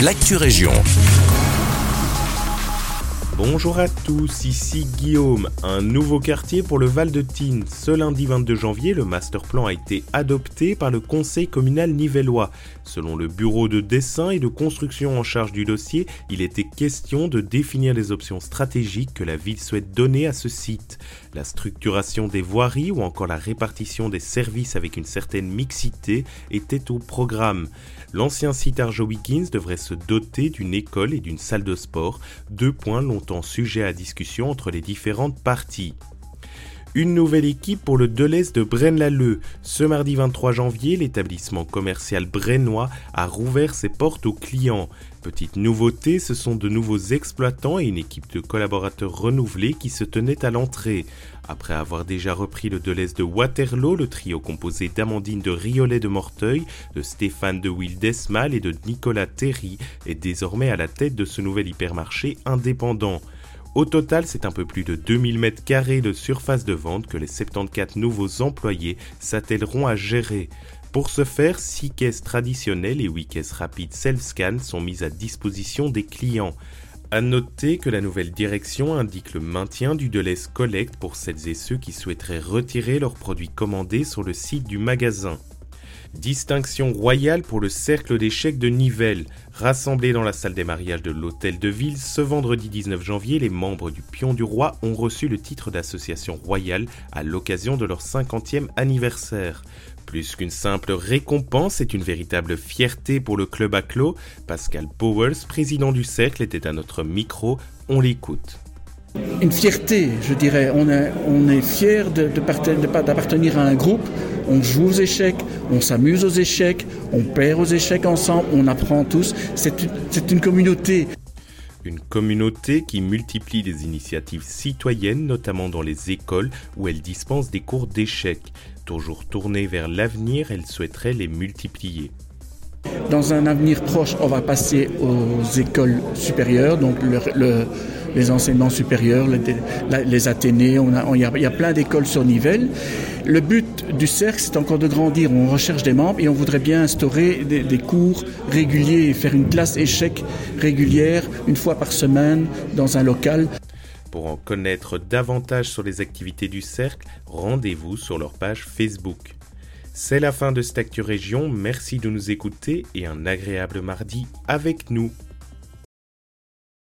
l'actu région. Bonjour à tous, ici Guillaume. Un nouveau quartier pour le Val de Tine. Ce lundi 22 janvier, le master plan a été adopté par le conseil communal nivellois. Selon le bureau de dessin et de construction en charge du dossier, il était question de définir les options stratégiques que la ville souhaite donner à ce site. La structuration des voiries ou encore la répartition des services avec une certaine mixité était au programme. L'ancien site Arjo Wiggins devrait se doter d'une école et d'une salle de sport, deux points longtemps sujets à discussion entre les différentes parties. Une nouvelle équipe pour le Deleuze de Braine-l'Alleud. Ce mardi 23 janvier, l'établissement commercial brennois a rouvert ses portes aux clients. Petite nouveauté, ce sont de nouveaux exploitants et une équipe de collaborateurs renouvelés qui se tenaient à l'entrée. Après avoir déjà repris le Deleuze de Waterloo, le trio composé d'Amandine de Riolet de Morteuil, de Stéphane de Wildesmal et de Nicolas Terry est désormais à la tête de ce nouvel hypermarché indépendant. Au total, c'est un peu plus de 2000 m2 de surface de vente que les 74 nouveaux employés s'attelleront à gérer. Pour ce faire, 6 caisses traditionnelles et 8 caisses rapides self-scan sont mises à disposition des clients. À noter que la nouvelle direction indique le maintien du Deleuze Collect pour celles et ceux qui souhaiteraient retirer leurs produits commandés sur le site du magasin. Distinction royale pour le cercle d'échecs de Nivelles. Rassemblés dans la salle des mariages de l'hôtel de ville, ce vendredi 19 janvier, les membres du Pion du Roi ont reçu le titre d'association royale à l'occasion de leur 50e anniversaire. Plus qu'une simple récompense, c'est une véritable fierté pour le club à clos. Pascal Powers, président du cercle, était à notre micro. On l'écoute une fierté, je dirais. On est, on est fier d'appartenir de, à un groupe. On joue aux échecs, on s'amuse aux échecs, on perd aux échecs ensemble, on apprend tous. C'est une, une communauté. Une communauté qui multiplie les initiatives citoyennes, notamment dans les écoles où elle dispense des cours d'échecs. Toujours tournée vers l'avenir, elle souhaiterait les multiplier. Dans un avenir proche, on va passer aux écoles supérieures, donc le, les enseignements supérieurs, les, Athénées, il y, a plein d'écoles sur Nivelles. Le but du cercle, c'est encore de grandir. On recherche des membres et on voudrait bien instaurer des, cours réguliers et faire une classe échec régulière une fois par semaine dans un local. Pour en connaître davantage sur les activités du cercle, rendez-vous sur leur page Facebook. C'est la fin de cette Actu Région, merci de nous écouter et un agréable mardi avec nous.